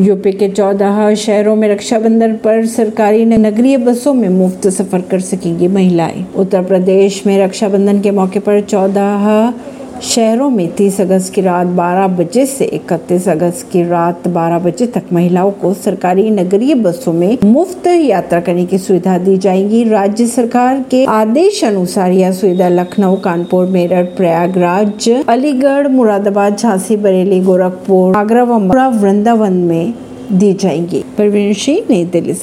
UP के चौदह शहरों में रक्षाबंधन पर सरकारी नगरीय बसों में मुफ़्त सफ़र कर सकेंगी महिलाएँ। उत्तर प्रदेश में रक्षाबंधन के मौके पर चौदह शहरों में 30 अगस्त की रात 12 बजे से 31 अगस्त की रात 12 बजे तक महिलाओं को सरकारी नगरीय बसों में मुफ़्त यात्रा करने की सुविधा दी जाएगी। राज्य सरकार के आदेश अनुसार यह सुविधा लखनऊ, कानपुर, मेरठ, प्रयागराज, अलीगढ़, मुरादाबाद, झांसी, बरेली, गोरखपुर, आगरा व वृंदावन में दी जाएँगी। परवीन सिंह, नई दिल्ली